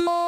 more.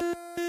you.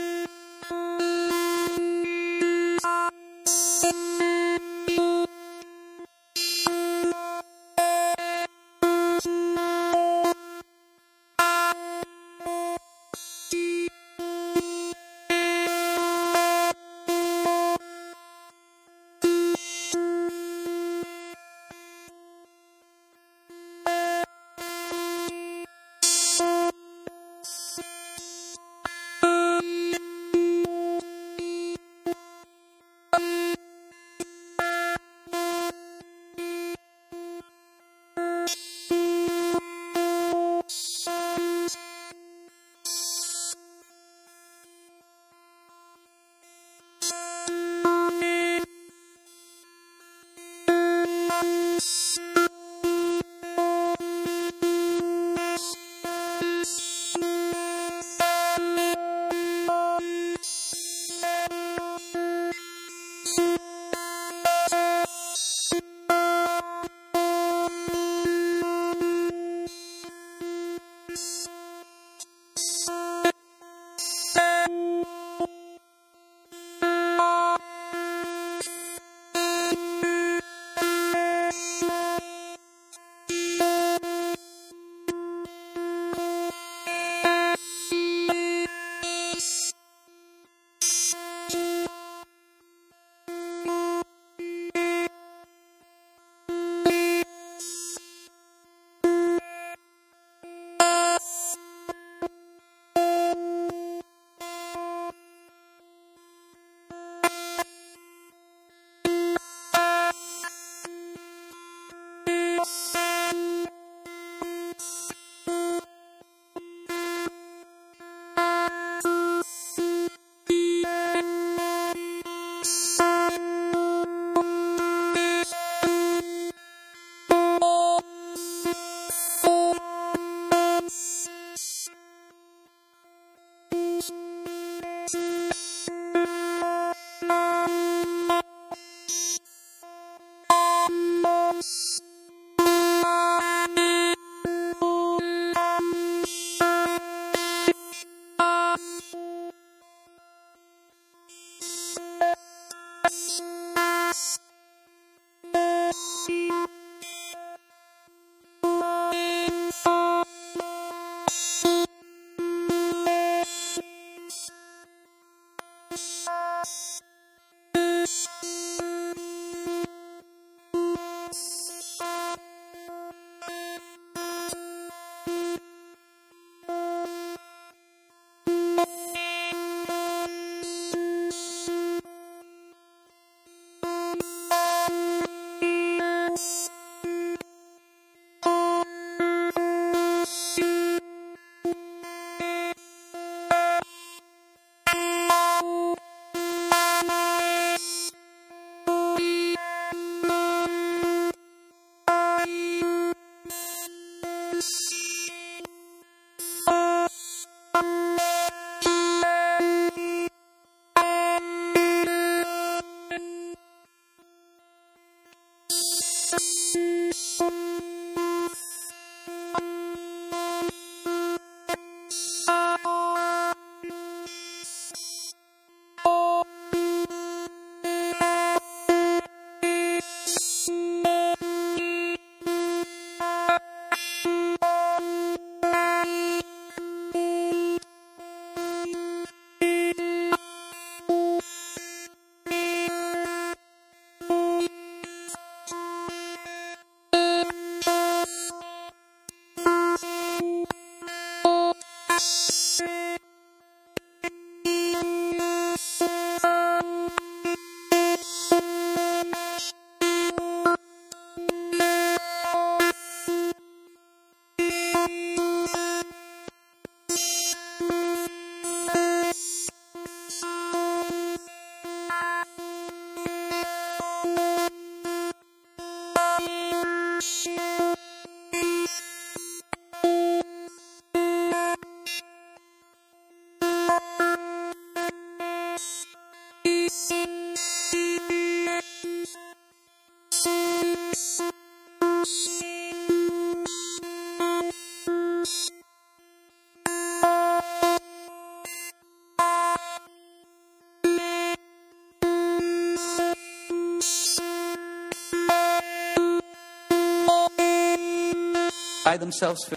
Themselves.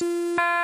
You